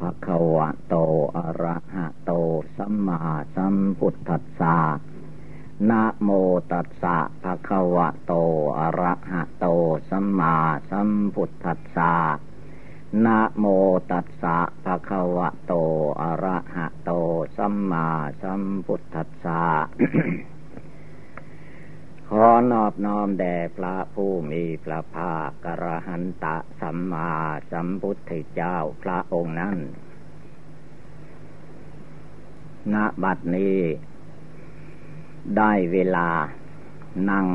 ภะคะวะโต อะระหะโต สัมมาสัมพุทธัสสะนะโมตัสสะภะคะวะโต อะระหะโต สัมมาสัมพุทธัสสะนะโมตัสสะภะคะวะโต อะระหะโต สัมมาสัมพุทธัสสะ ขอนอบน้อมแด่พระผู้มีพระภาคกระหันตะสัมมาสัมพุทธเจ้าพระองค์นั้น ณ บัดนี้ ได้เวลานั่ง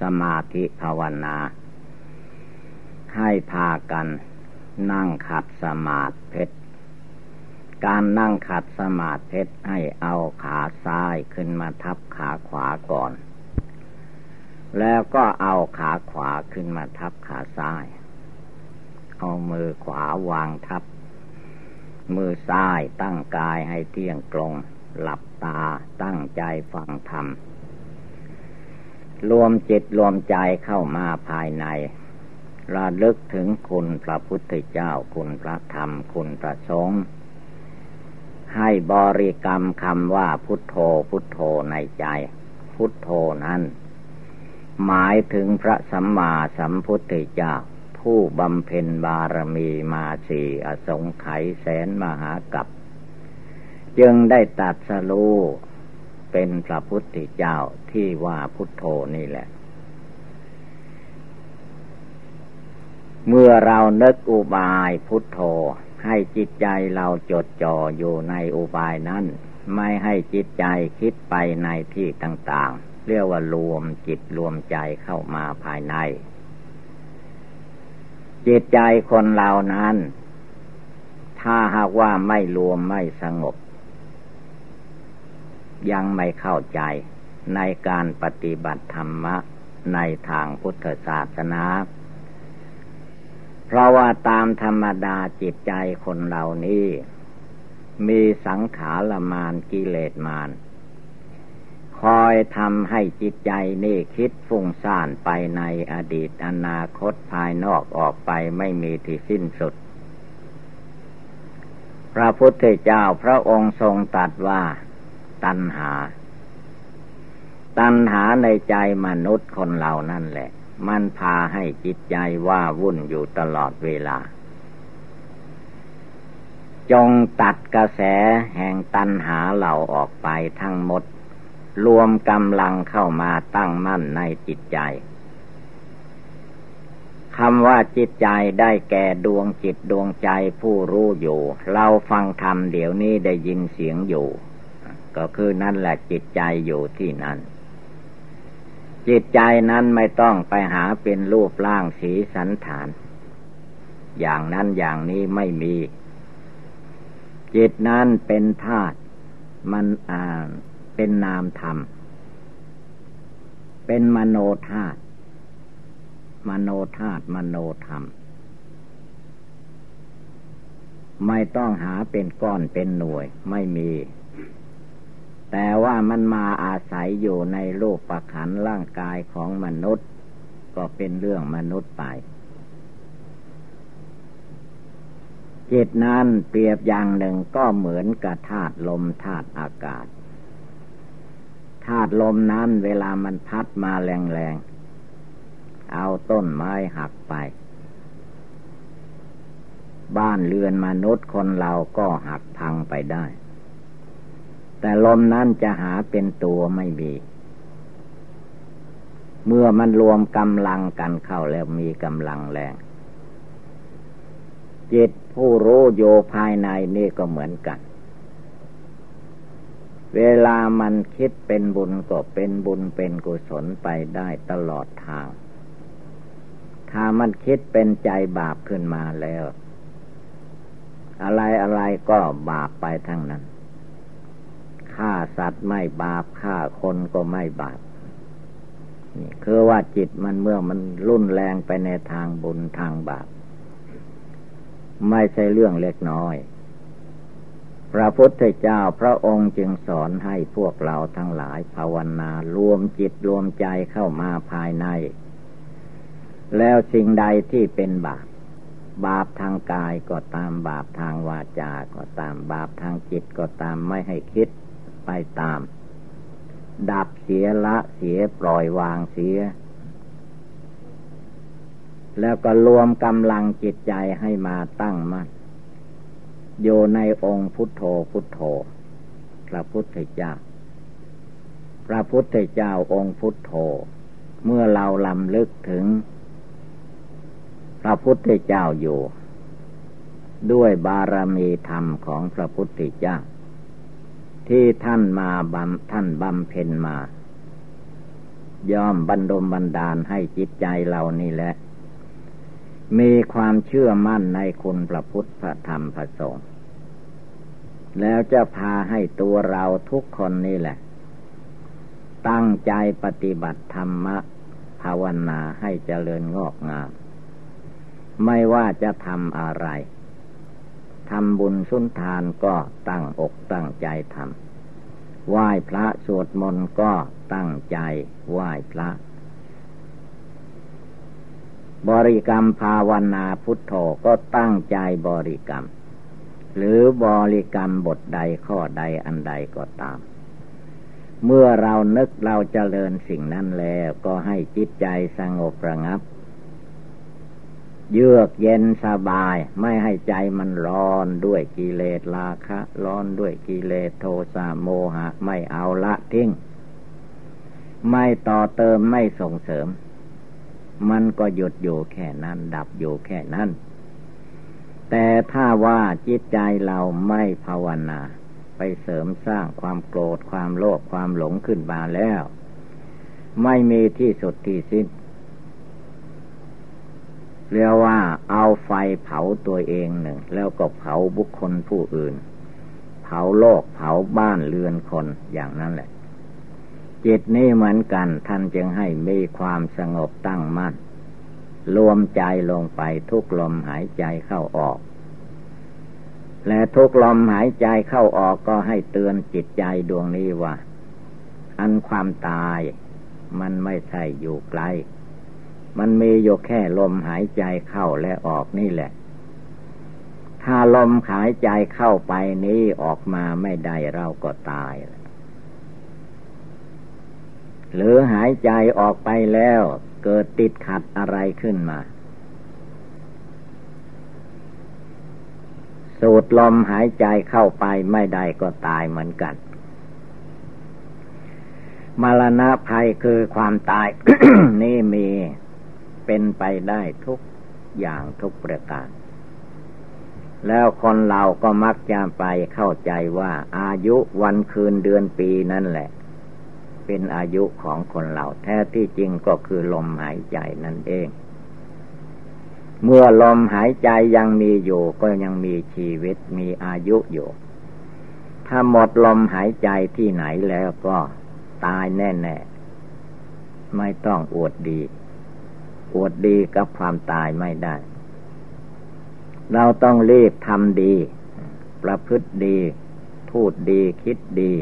สมาธิภาวนา ให้พากันนั่งขัดสมาธิเพชรการนั่งขัดสมาธิเพชรให้เอาขาซ้ายขึ้นมาทับขาขวาก่อน แล้วก็เอาขาขวาขึ้นมาทับขาซ้าย เอามือขวาวางทับ มือซ้ายตั้งกายให้เที่ยงตรง หลับตาตั้งใจฟังธรรม รวมจิตรวมใจเข้ามาภายในระลึกถึงคุณพระพุทธเจ้าคุณพระธรรมคุณพระสงฆ์ให้บริกรรมคำว่าพุทโธพุทโธในใจ พุทโธนั้น หมายถึงพระสัมมาสัมพุทธเจ้าผู้บำเพ็ญบารมีมาสี่อสงไขยแสนมหากับจึงได้ตัดสรู้เป็นพระพุทธเจ้าที่ว่าพุทโธนี่แหละ เมื่อเรานึกอุบายพุทโธ ให้จิตใจเราจดจ่ออยู่ในอุบายนั้น ไม่ให้จิตใจคิดไปในที่ต่างๆ เรียกว่ารวมจิตรวมใจเข้ามาภายใน จิตใจคนเรานั้น ถ้าหากว่าไม่รวมไม่สงบ ยังไม่เข้าใจในการปฏิบัติธรรมะในทางพุทธศาสนาเพราะว่าตามธรรมดาจิตใจคนเหล่านี้ มีสังขารมานกิเลสมาน คอยทำให้จิตใจนี่คิดฟุ้งซ่านไปในอดีตอนาคตภายนอกออกไปไม่มีที่สิ้นสุด พระพุทธเจ้าพระองค์ทรงตัดว่า ตัณหา ตัณหาในใจมนุษย์คนเหล่านั่นแหละ มันพาให้จิตใจว่าวุ่นอยู่ตลอดเวลา จงตัดกระแสแห่งตัณหาเหล่าออกไปทั้งหมด รวมกำลังเข้ามาตั้งมั่นในจิตใจคำว่าจิตใจได้แก่ดวงจิตดวงใจผู้รู้อยู่ เราฟังธรรมเดี๋ยวนี้ได้ยินเสียงอยู่ ก็คือนั่นแหละจิตใจอยู่ที่นั่น จิตใจนั้นไม่ต้องไปหาเป็นรูปร่างสีสันฐาน อย่างนั้นอย่างนี้ไม่มี จิตนั้นเป็นธาตุมันอ่า เป็นนามธรรม เป็นมโนธาตุมโนธาตุมโนธรรม ไม่ต้องหาเป็นก้อนเป็นหน่วยไม่มี แต่ว่ามันมาอาศัยอยู่ในรูปประขันร่างกายของมนุษย์ ก็เป็นเรื่องมนุษย์ไปจิตนั้นเปรียบอย่างหนึ่งก็เหมือนกับธาตุลมธาตุอากาศ ธาตุลมนั้นเวลามันพัดมาแรงๆ เอาต้นไม้หักไป บ้านเรือนมนุษย์คนเราก็หักพังไปได้ แต่ลมนั้นจะหาเป็นตัวไม่มีเมื่อมันรวมกำลังกันเข้าแล้วมีกำลังแรง จิตผู้รู้โยภายในนี่ก็เหมือนกัน เวลามันคิดเป็นบุญก็เป็นบุญเป็นกุศลไปได้ตลอดทาง ถ้ามันคิดเป็นใจบาปขึ้นมาแล้ว อะไรอะไรก็บาปไปทั้งนั้น ฆ่าสัตว์ไม่บาปฆ่าคนก็ไม่บาป นี่คือว่าจิตมันเมื่อมันรุนแรงไปในทางบุญทางบาป ไม่ใช่เรื่องเล็กน้อย พระพุทธเจ้าพระองค์จึงสอนให้พวกเราทั้งหลายภาวนารวมจิตรวมใจเข้ามาภายใน แล้วสิ่งใดที่เป็นบาป บาปทางกายก็ตามบาปทางวาจาก็ตามบาปทางจิตก็ตามไม่ให้คิดไปตาม ดับเสียละเสียปล่อยวางเสีย แล้วก็รวมกำลังจิตใจให้มาตั้งมัน่น อยู่ในองค์พุทโธพุทโธ พระพุทธเจ้า พระพุทธเจ้าองค์พุทโธ เมื่อเราลำลึกถึง พระพุทธเจ้าอยู่ ด้วยบารมีธรรมของพระพุทธเจ้า ที่ท่านมาบำท่านบำเพ็ญมา ย่อมบรรดมบันดาลให้จิตใจเรานี่แหละ มีความเชื่อมั่นในคุณพระพุทธพระธรรมพระสงฆ์แล้วจะพาให้ตัวเราทุกคนนี่แหละ ตั้งใจปฏิบัติธรรมะ ภาวนาให้เจริญงอกงาม ไม่ว่าจะทำอะไรทำบุญสุนทานก็ตั้งอกตั้งใจทำไหว้พระสวดมนต์ก็ตั้งใจไหว้พระ บริกรรมภาวนาพุทโธก็ตั้งใจบริกรรม หรือบริกรรมบทใดข้อใดอันใดก็ตาม เมื่อเรานึกเราจเจริญสิ่งนั้นแล้วก็ให้จิตใจสงบระงับ เยือกเย็นสบายไม่ให้ใจมันร้อนด้วยกิเลสราคะ ร้อนด้วยกิเลสโทสะโมหะ ไม่เอาละทิ้ง ไม่ต่อเติมไม่ส่งเสริม มันก็หยุดอยู่แค่นั้น ดับอยู่แค่นั้น แต่ถ้าว่าจิตใจเราไม่ภาวนา ไปเสริมสร้างความโกรธความโลภความหลงขึ้นมาแล้ว ไม่มีที่สุดที่สิ้นเรียกว่าเอาไฟเผาตัวเองหนึ่ง แล้วก็เผาบุคคลผู้อื่น เผาโลกเผาบ้านเรือนคนอย่างนั้นแหละ จิตนี่เหมือนกัน ท่านจึงให้มีความสงบตั้งมั่น รวมใจลงไปทุกลมหายใจเข้าออก และทุกลมหายใจเข้าออกก็ให้เตือนจิตใจดวงนี้ว่า อันความตายมันไม่ใช่อยู่ไกล มันมีอยู่แค่ลมหายใจเข้าและออกนี่แหละ ถ้าลมหายใจเข้าไปนี้ออกมาไม่ได้เราก็ตาย หรือหายใจออกไปแล้ว เกิดติดขัดอะไรขึ้นมา สูดลมหายใจเข้าไปไม่ได้ก็ตายเหมือนกัน มรณะภัยคือความตาย นี่มีเป็นไปได้ทุกอย่างทุกประการแล้วคนเราก็มักจะไปเข้าใจว่าอายุวันคืนเดือนปีนั่นแหละ เป็นอายุของคนเราแท้ที่จริงก็คือลมหายใจนั่นเอง เมื่อลมหายใจยังมีอยู่ก็ยังมีชีวิตมีอายุอยู่ ถ้าหมดลมหายใจที่ไหนแล้วก็ตายแน่ๆ ไม่ต้องอวดดี อวดดีกับความตายไม่ได้ เราต้องรีบทำดี ประพฤติดี พูดดีคิดดี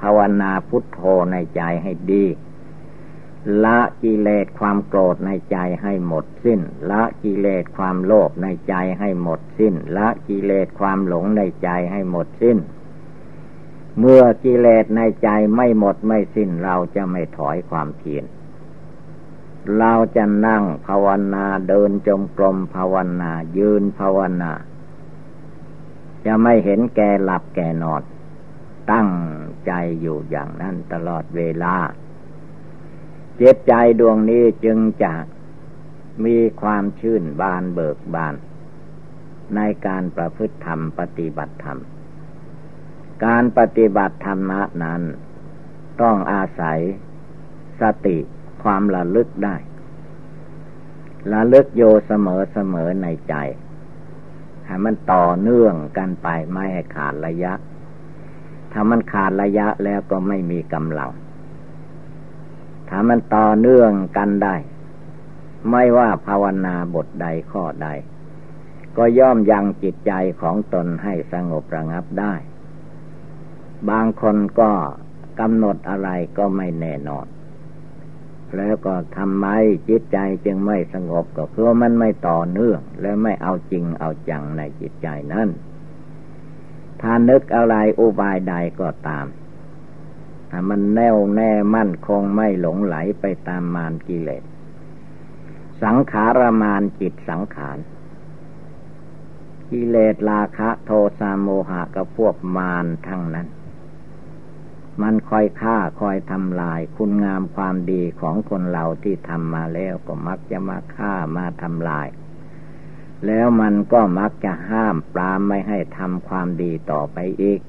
ภาวนาพุทโธในใจให้ดี ละกิเลสความโกรธในใจให้หมดสิ้น ละกิเลสความโลภในใจให้หมดสิ้น ละกิเลสความหลงในใจให้หมดสิ้น เมื่อกิเลสในใจไม่หมดไม่สิ้นเราจะไม่ถอยความเพียรเราจะนั่งภาวนาเดินจมกรมภาวนา ยืนภาวนา จะไม่เห็นแก่หลับแก่นอน ตั้งใจอยู่อย่างนั้นตลอดเวลา เจตใจดวงนี้จึงจะมีความชื่นบานเบิกบาน ในการประพฤติธรรมปฏิบัติธรรม การปฏิบัติธรรมนั้น ต้องอาศัยสติความระลึกได้ ระลึกโยเสมอเสมอในใจ ให้มันต่อเนื่องกันไปไม่ให้ขาดระยะ ถ้ามันขาดระยะแล้วก็ไม่มีกำลัง ถ้ามันต่อเนื่องกันได้ ไม่ว่าภาวนาบทใดข้อใด ก็ย่อมยังจิตใจของตนให้สงบระงับได้ บางคนก็กำหนดอะไรก็ไม่แน่นอน แล้วก็ทำไมจิตใจจึงไม่สงบก็เพราะมันไม่ต่อเนื่อง และไม่เอาจริงเอาจังในจิตใจนั้น ถ้านึกอะไรอุบายใดก็ตามถ้ามันแน่วแน่มั่นคงไม่หลงไหลไปตามมารกิเลส สังขารมานจิตสังขาร กิเลสราคะโทสะโมหะกับพวกมารทั้งนั้น มันคอยฆ่าคอยทำลายคุณงามความดีของคนเราที่ทำมาแล้วก็มักจะมาฆ่ามาทำลาย แล้วมันก็มักจะห้ามปรามไม่ให้ทำความดีต่อไปอีก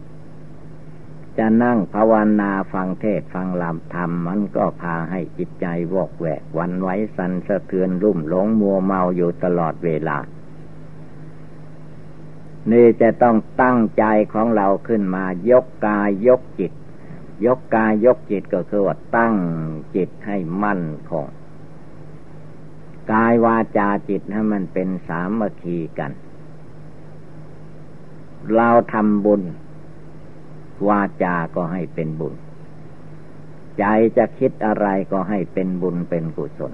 จะนั่งภาวนาฟังเทศฟังลำธรรมมันก็พาให้จิตใจวอกแวกวันไว้สันสะเทือนรุ่มหลงมัวเมาอยู่ตลอดเวลา นี่จะต้องตั้งใจของเราขึ้นมายกกายยกจิต ยกกายยกจิตก็คือว่าตั้งจิตให้มั่นคง กายวาจาจิตให้มันเป็นสามัคคีกัน เราทำบุญ วาจาก็ให้เป็นบุญ ใจจะคิดอะไรก็ให้เป็นบุญเป็นกุศล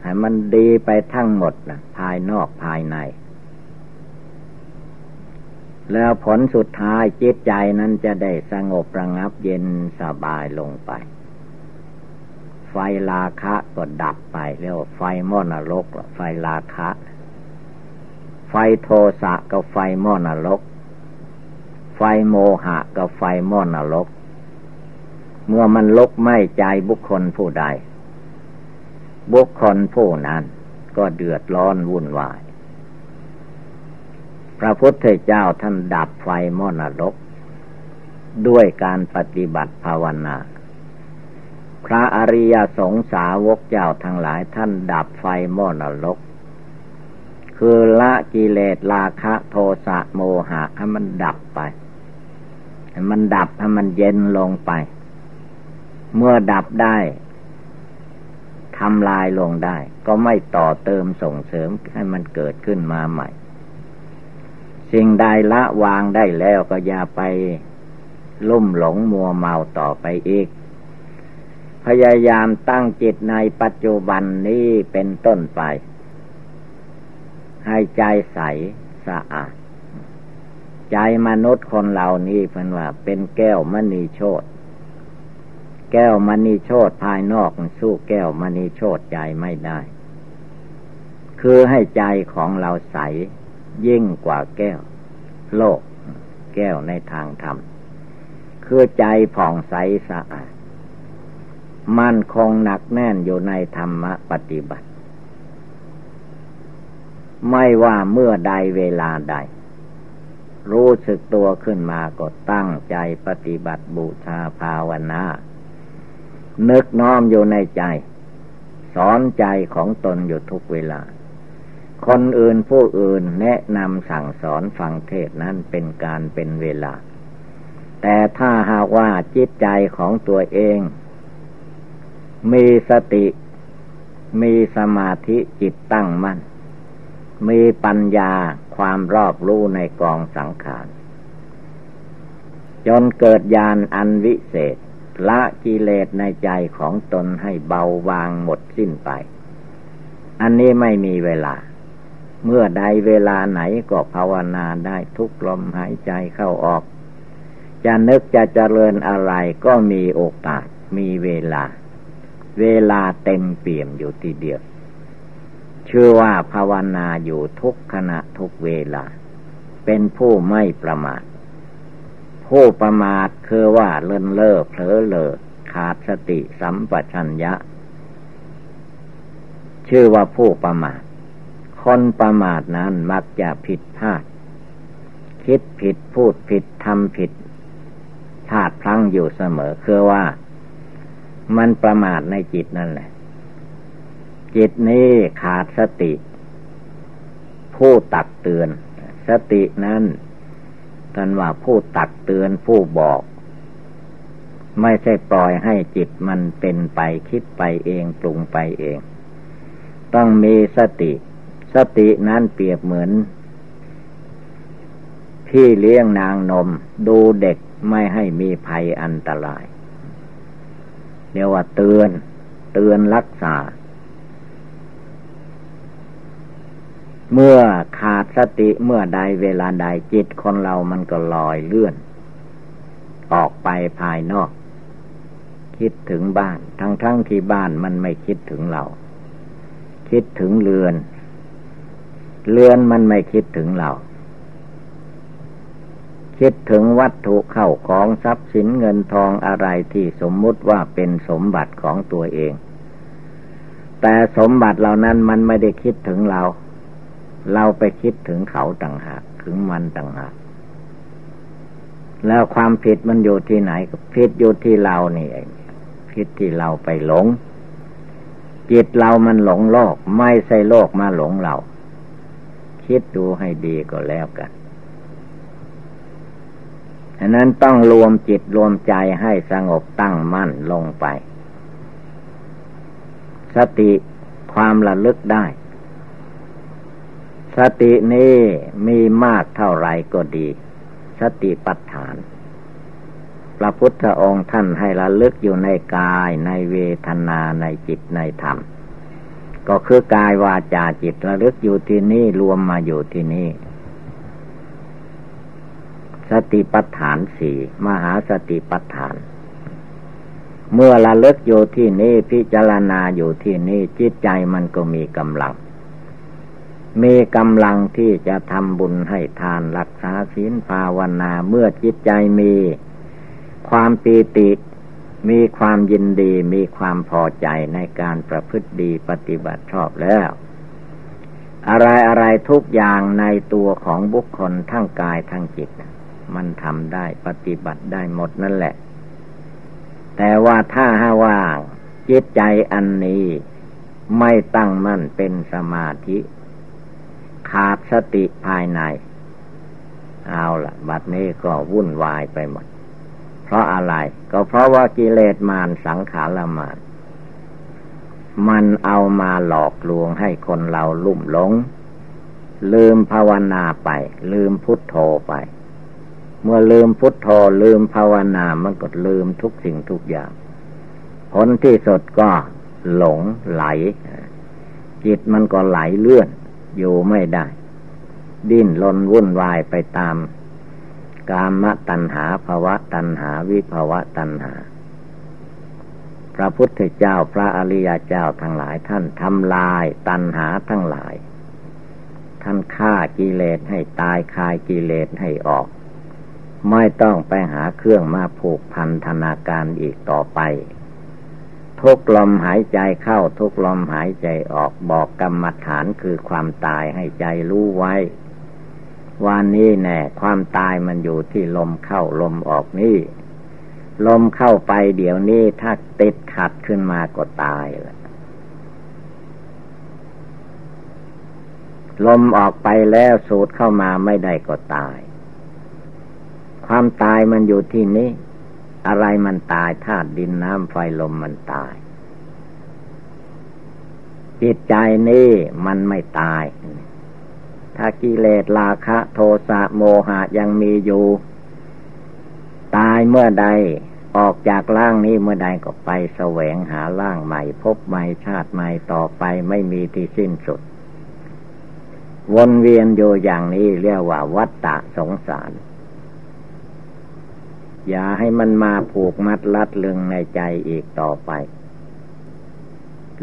ให้มันดีไปทั้งหมดนะภายนอกภายใน แล้วผลสุดท้ายจิตใจนั้นจะได้สงบระงับเย็นสบายลงไป ไฟลาคะก็ดับไปเรียกว่าไฟมอนรกไฟลาคะ ไฟโทสะก็ไฟมอนรก ไฟโมหะก็ไฟมอนรก เมื่อมันลกไหม้ใจบุคคลผู้ใด บุคคลผู้นั้น ก็เดือดร้อนวุ่นวาย พระพุทธเจ้าท่านดับไฟมอนรก ด้วยการปฏิบัติภาวนา พระอริยสงสาวกเจ้าทั้งหลายท่านดับไฟมอนรก คือละกิเลสราคะโทสะโมหะให้มันดับไปให้มันดับให้มันเย็นลงไป เมื่อดับได้ทำลายลงได้ ก็ไม่ต่อเติมส่งเสริมให้มันเกิดขึ้นมาใหม่ สิ่งใดละวางได้แล้วก็อย่าไปลุ่มหลงมัวเมาต่อไปอีก พยายามตั้งจิตในปัจจุบันนี้เป็นต้นไป ให้ใจใสสะอาด ใจมนุษย์คนเหล่านี้เพิ่นว่า เป็นแก้วมณีโชตแก้วมณีโชตภายนอกสู้แก้วมณีโชตใจไม่ได้ คือให้ใจของเราใส ยิ่งกว่าแก้ว โลก แก้วในทางธรรมคือใจผ่องใสสะอาด มั่นคงหนักแน่นอยู่ในธรรมปฏิบัติ ไม่ว่าเมื่อใดเวลาใด รู้สึกตัวขึ้นมาก็ตั้งใจปฏิบัติบูชาภาวนานึกน้อมอยู่ในใจ สอนใจของตนอยู่ทุกเวลา คนอื่นผู้อื่นแนะนำสั่งสอนฟังเทศนั้นเป็นการเป็นเวลา แต่ถ้าหากว่าจิตใจของตัวเอง มีสติ มีสมาธิจิตตั้งมั่น มีปัญญาความรอบรู้ในกองสังขาร จนเกิดญาณอันวิเศษ ละกิเลสในใจของตนให้เบาบางหมดสิ้นไป อันนี้ไม่มีเวลา เมื่อใดเวลาไหนก็ภาวนาได้ทุกลมหายใจเข้าออก จะนึกจะเจริญอะไรก็มีโอกาสมีเวลา เวลาเต็มเปี่ยมอยู่ทีเดียวเชื่อว่าภาวนาอยู่ทุกขณะทุกเวลา เป็นผู้ไม่ประมาท ผู้ประมาทคือว่าเลินเล่อเผลอเลอขาดสติสัมปชัญญะ ชื่อว่าผู้ประมาท คนประมาทนั้นมักจะผิดพลาด คิดผิดพูดผิดทำผิดพลาดพลั้งอยู่เสมอคือว่า มันประมาทในจิตนั่นแหละ จิตนี้ขาดสติ ผู้ตักเตือน สตินั้นท่านว่าผู้ตักเตือนผู้บอก ไม่ใช่ปล่อยให้จิตมันเป็นไปคิดไปเองปรุงไปเอง ต้องมีสติ สตินั้นเปรียบเหมือนพี่เลี้ยงนางนม ดูเด็กไม่ให้มีภัยอันตราย รียกว่าเตือน เตือนรักษา เมื่อขาดสติเมื่อใดเวลาใดจิตคนเรามันก็ลอยเลื่อน ออกไปภายนอก คิดถึงบ้านทั้งทั้งที่บ้านมันไม่คิดถึงเรา คิดถึงเรือน เรือนมันไม่คิดถึงเรา คิดถึงวัตถุเข้าของทรัพย์สินเงินทองอะไรที่สมมุติว่าเป็นสมบัติของตัวเอง แต่สมบัติเหล่านั้นมันไม่ได้คิดถึงเรา เราไปคิดถึงเขาต่างหากถึงมันต่างหากแล้วความผิดมันอยู่ที่ไหนผิดอยู่ที่เรานี่เองผิดที่เราไปหลง จิตเรามันหลงโลก ไม่ใช่โลกมาหลงเรา คิดดูให้ดีก็แล้วกัน ฉะนั้นต้องรวมจิตรวมใจให้สงบตั้งมั่นลงไป สติความระลึกได้ สตินี้มีมากเท่าไรก็ดี สติปัฏฐาน พระพุทธองค์ท่านให้ระลึกอยู่ในกายในเวทนาในจิตในธรรม ก็คือกายวาจาจิตระลึกอยู่ที่นี่รวมมาอยู่ที่นี่ สติปัฏฐานสี่มหาสติปัฏฐาน เมื่อละลิกอยู่ที่นี่พิจารณาอยู่ที่นี่จิตใจมันก็มีกำลัง มีกำลังที่จะทำบุญให้ทานรักษาศีลภาวนาเมื่อจิตใจมีความปีติมีความยินดีมีความพอใจในการประพฤติดีปฏิบัติชอบแล้ว อะไรอะไรทุกอย่างในตัวของบุคคลทั้งกายทั้งจิต มันทำได้ปฏิบัติได้หมดนั่นแหละ แต่ว่าถ้าหาว่าจิตใจอันนี้ไม่ตั้งมั่นเป็นสมาธิ ขาดสติภายใน เอาละบัดนี้ก็วุ่นวายไปหมด เพราะอะไรก็เพราะว่ากิเลสมารสังขารมารมันเอามาหลอกลวงให้คนเราลุ่มหลง ลืมภาวนาไป ลืมพุทโธไป เมื่อลืมพุทโธลืมภาวนา มันก็ลืมทุกสิ่งทุกอย่าง ผลที่สุดก็หลงไหล จิตมันก็ไหลเลื่อน อยู่ไม่ได้ ดิ้นลนวุ่นวายไปตาม กามตัณหาภาวะตัณหาวิภาวะตัณหา พระพุทธเจ้าพระอริยเจ้าทั้งหลายท่านทำลายตัณหาทั้งหลาย ท่านฆ่ากิเลสให้ตายคายกิเลสให้ออก ไม่ต้องไปหาเครื่องมาผูกพันธนาการอีกต่อไป ทุกลมหายใจเข้าทุกลมหายใจออกบอกกรรมฐานคือความตายให้ใจรู้ไว้วันนี้แน่ความตายมันอยู่ที่ลมเข้าลมออกนี่ลมเข้าไปเดี๋ยวนี้ถ้าติดขัดขึ้นมาก็ตายละลมออกไปแล้วสูดเข้ามาไม่ได้ก็ตาย ความตายมันอยู่ที่นี้ อะไรมันตายธาตุดินน้ำไฟลมมันตาย จิตใจนี่มันไม่ตาย ถ้ากิเลสราคะโทสะโมหะยังมีอยู่ ตายเมื่อใดออกจากร่างนี้เมื่อใดก็ไปแสวงหาร่างใหม่ พบใหม่ชาติใหม่ต่อไปไม่มีที่สิ้นสุด วนเวียนอยู่อย่างนี้เรียกว่าวัฏฏะสงสาร อย่าให้มันมาผูกมัดลัดลึงในใจอีกต่อไป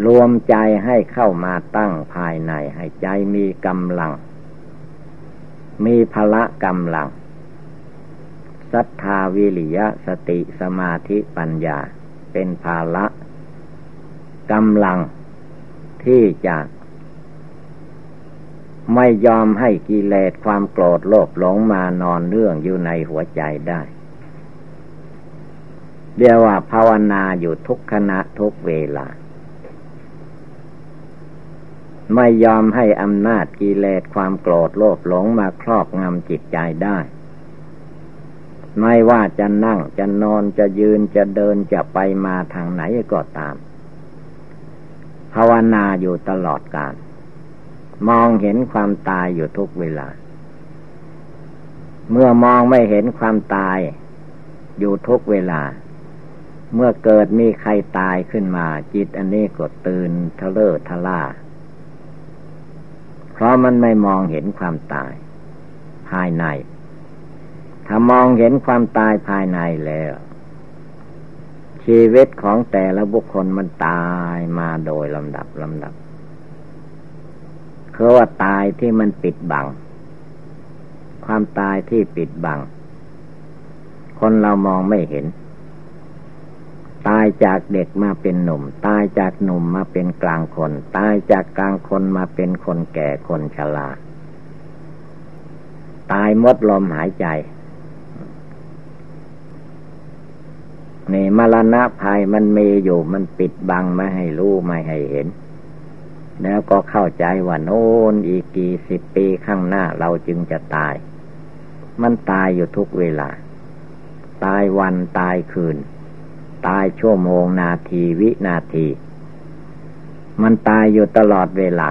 รวมใจให้เข้ามาตั้งภายในให้ใจมีกำลัง มีพละกำลังศรัทธาวิริยะสติสมาธิปัญญาเป็นภาละกำลังที่จะไม่ยอมให้กิเลสความโกรธโลภหลงมานอนเนื่องอยู่ในหัวใจได้ เรียกว่าภาวนาอยู่ทุกขณะทุกเวลา ไม่ยอมให้อำนาจกิเลสความโกรธโลภหลงมาครอบงำจิตใจได้ ไม่ว่าจะนั่งจะนอนจะยืนจะเดินจะไปมาทางไหนก็ตาม ภาวนาอยู่ตลอดกาลมองเห็นความตายอยู่ทุกเวลา เมื่อมองไม่เห็นความตายอยู่ทุกเวลา เมื่อเกิดมีใครตายขึ้นมา จิตอันนี้ก็ตื่นทะเลอทะล่า เพราะมันไม่มองเห็นความตาย ภายใน ถ้ามองเห็นความตายภายในแล้ว ชีวิตของแต่ละบุคคลมันตายมาโดยลำดับลำดับคือว่าตายที่มันปิดบัง ความตายที่ปิดบัง คนเรามองไม่เห็น ตายจากเด็กมาเป็นหนุ่ม ตายจากหนุ่มมาเป็นกลางคน ตายจากกลางคนมาเป็นคนแก่คนชราตายมดลมหายใจนี่มรณะภัยมันมีอยู่มันปิดบังไม่ให้รู้ไม่ให้เห็น แล้วก็เข้าใจว่าโน่นอีกกี่สิบปีข้างหน้าเราจึงจะตาย มันตายอยู่ทุกเวลา ตายวันตายคืน ตายชั่วโมงนาทีวินาที มันตายอยู่ตลอดเวลา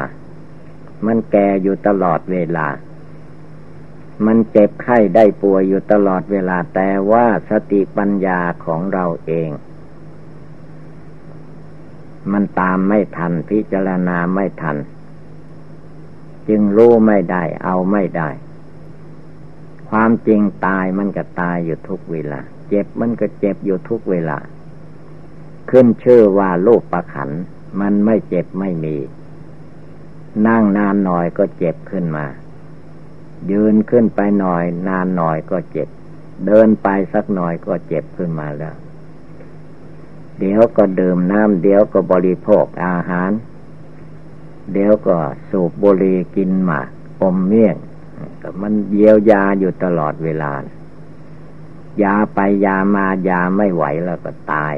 มันแก่อยู่ตลอดเวลา มันเจ็บไข้ได้ป่วยอยู่ตลอดเวลาแต่ว่าสติปัญญาของเราเอง มันตามไม่ทันพิจารณาไม่ทัน จึงรู้ไม่ได้เอาไม่ได้ความจริงตายมันก็ตายอยู่ทุกเวลา เจ็บมันก็เจ็บอยู่ทุกเวลา ขึ้นชื่อว่าโลกประขัน มันไม่เจ็บไม่มี นั่งนานหน่อยก็เจ็บขึ้นมา ยืนขึ้นไปหน่อย นานหน่อยก็เจ็บ เดินไปสักหน่อยก็เจ็บขึ้นมาแล้ว เดี๋ยวก็ดื่มน้ำเดี๋ยวก็บริโภคอาหาร เดี๋ยวก็สูบบุหรี่กินหมากอมเมี่ยงมันเยียวยาอยู่ตลอดเวลายาไปยามายาไม่ไหวแล้วก็ตาย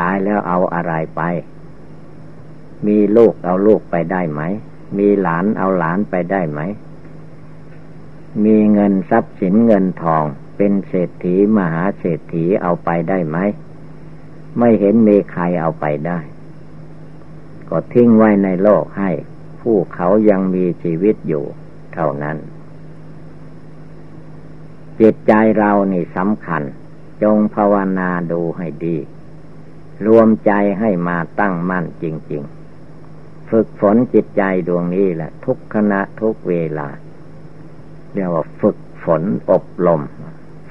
ตายแล้วเอาอะไรไป มีลูกเอาลูกไปได้ไหม มีหลานเอาหลานไปได้ไหม มีเงินทรัพย์สินเงินทองเป็นเศรษฐีมหาเศรษฐีเอาไปได้ไหม ไม่เห็นมีใครเอาไปได้ ก็ทิ้งไว้ในโลกให้ ผู้เขายังมีชีวิตอยู่เท่านั้น จิตใจเรานี่สำคัญ จงภาวนาดูให้ดี รวมใจให้มาตั้งมั่นจริง ๆ ฝึกฝนจิตใจดวงนี้แหละ ทุกขณะทุกเวลา เรียกว่าฝึกฝนอบรม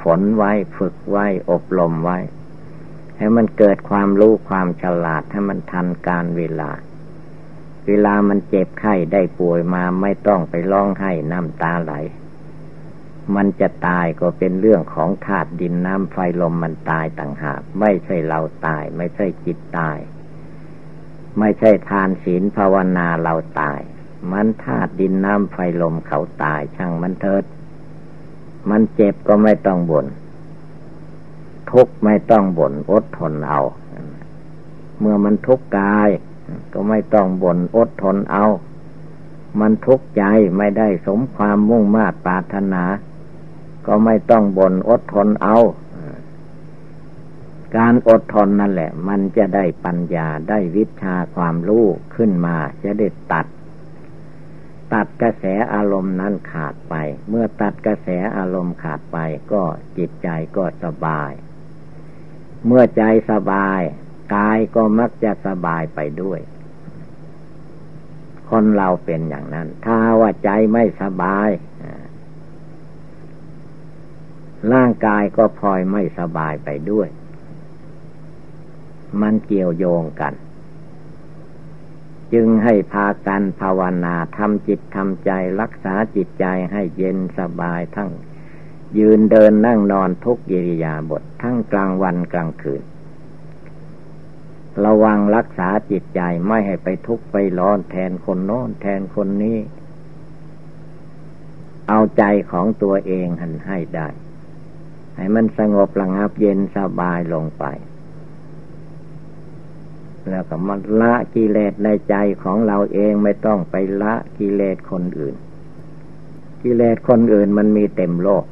ฝนไว้ฝึกไว้อบรมไว้ ให้มันเกิดความรู้ความฉลาดให้มันทันการเวลา เวลามันเจ็บไข้ได้ป่วยมาไม่ต้องไปร้องไห้น้ำตาไหล มันจะตายก็เป็นเรื่องของธาตุดินน้ำไฟลมมันตายต่างหาก ไม่ใช่เราตาย ไม่ใช่จิตตาย ไม่ใช่ทานศีลภาวนาเราตาย มันธาตุดินน้ำไฟลมเขาตายช่างมันเถิด มันเจ็บก็ไม่ต้องบน่นทุกไม่ต้องบน่นอดทนเอา เมื่อมันทุกข์กาย ก็ไม่ต้องบน่นอดทนเอามันทุกข์ใจไม่ได้สมความมุ่งมา่ปรารถนา ก็ไม่ต้องบน่นอดทนเอา การอดทนนั่นแหละ มันจะได้ปัญญาได้วิชาความรู้ขึ้นมา จะได้ตัด ตัดกระแสอารมณ์นั้นขาดไป เมื่อตัดกระแสอารมณ์ขาดไป ก็จิตใจก็สบาย เมื่อใจสบาย กายก็มักจะสบายไปด้วยคนเราเป็นอย่างนั้น ถ้าว่าใจไม่สบาย ร่างกายก็พลอยไม่สบายไปด้วย มันเกี่ยวโยงกัน จึงให้พากันภาวนาทำจิตทำใจรักษาจิตใจให้เย็นสบายทั้ง ยืนเดินนั่งนอนทุกกิริยาบททั้งกลางวันกลางคืน ระวังรักษาจิตใจไม่ให้ไปทุกข์ไปร้อนแทนคนโน้นแทนคนนี้เอาใจของตัวเองหันให้ได้ ให้มันสงบระงับเย็นสบายลงไป แล้วก็มันละกิเลสในใจของเราเองไม่ต้องไปละกิเลสคนอื่น กิเลสคนอื่นมันมีเต็มโลก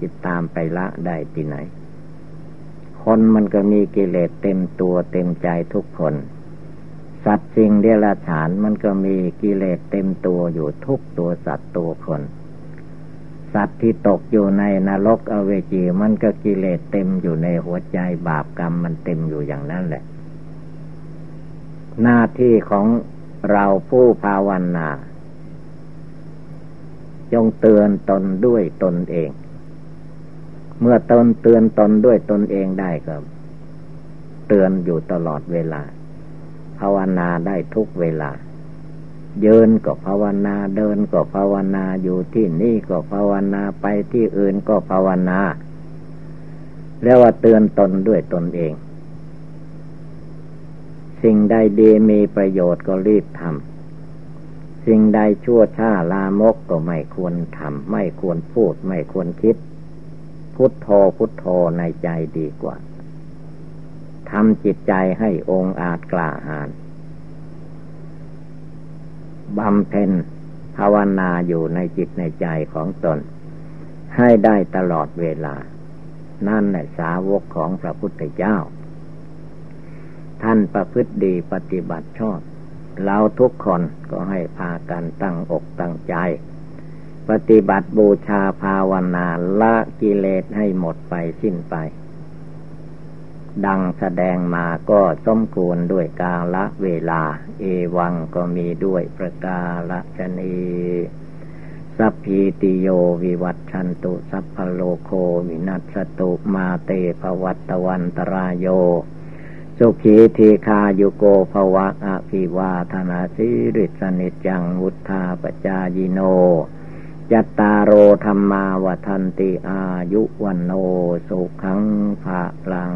จิตตามไปละได้ที่ไหน คนมันก็มีกิเลสเต็มตัวเต็มใจทุกคน สัตว์สิ่งเดรัจฉานมันก็มีกิเลสเต็มตัวอยู่ทุกตัวสัตว์ตัวคน สัตว์ที่ตกอยู่ในนรกอเวจีมันก็กิเลสเต็มอยู่ในหัวใจบาปกรรมมันเต็มอยู่อย่างนั้นแหละ หน้าที่ของเราผู้ภาวนา จงเตือนตนด้วยตนเอง เมื่อตนเตือนตนด้วยตนเองได้ก็ เตือนอยู่ตลอดเวลา ภาวนาได้ทุกเวลา ยืนก็ภาวนาเดินก็ภาวนาอยู่ที่นี่ก็ภาวนาไปที่อื่นก็ภาวนา แล้วว่าเตือนตนด้วยตนเอง สิ่งใดดีมีประโยชน์ก็รีบทำสิ่งใดชั่วช้าลามกก็ไม่ควรทำไม่ควรพูดไม่ควรคิด พุทโธพุทโธในใจดีกว่าทำจิตใจให้องอาจกล้าหาญ บำเพ็ญภาวนาอยู่ในจิตในใจของตน ให้ได้ตลอดเวลา นั่นแหละสาวกของพระพุทธเจ้า ท่านประพฤติดีปฏิบัติชอบ เราทุกคนก็ให้พากันตั้งอกตั้งใจ ปฏิบัติบูชาภาวนาละกิเลสให้หมดไปสิ้นไป ดังแสดงมาก็สมควรด้วยกาละเวลา เอวังก็มีด้วยประกาละชนีสัพพีติโยวิวัตชันตุสัพพโลโควินัสตุมาเตภวัตวันตรายโย สุขีทีคายุโกภวะอภิวาธนาสิริสนิจังวุธาปจายโน จัตตารโรธรรมาวทันติอายุวันโนสุขังภาลัง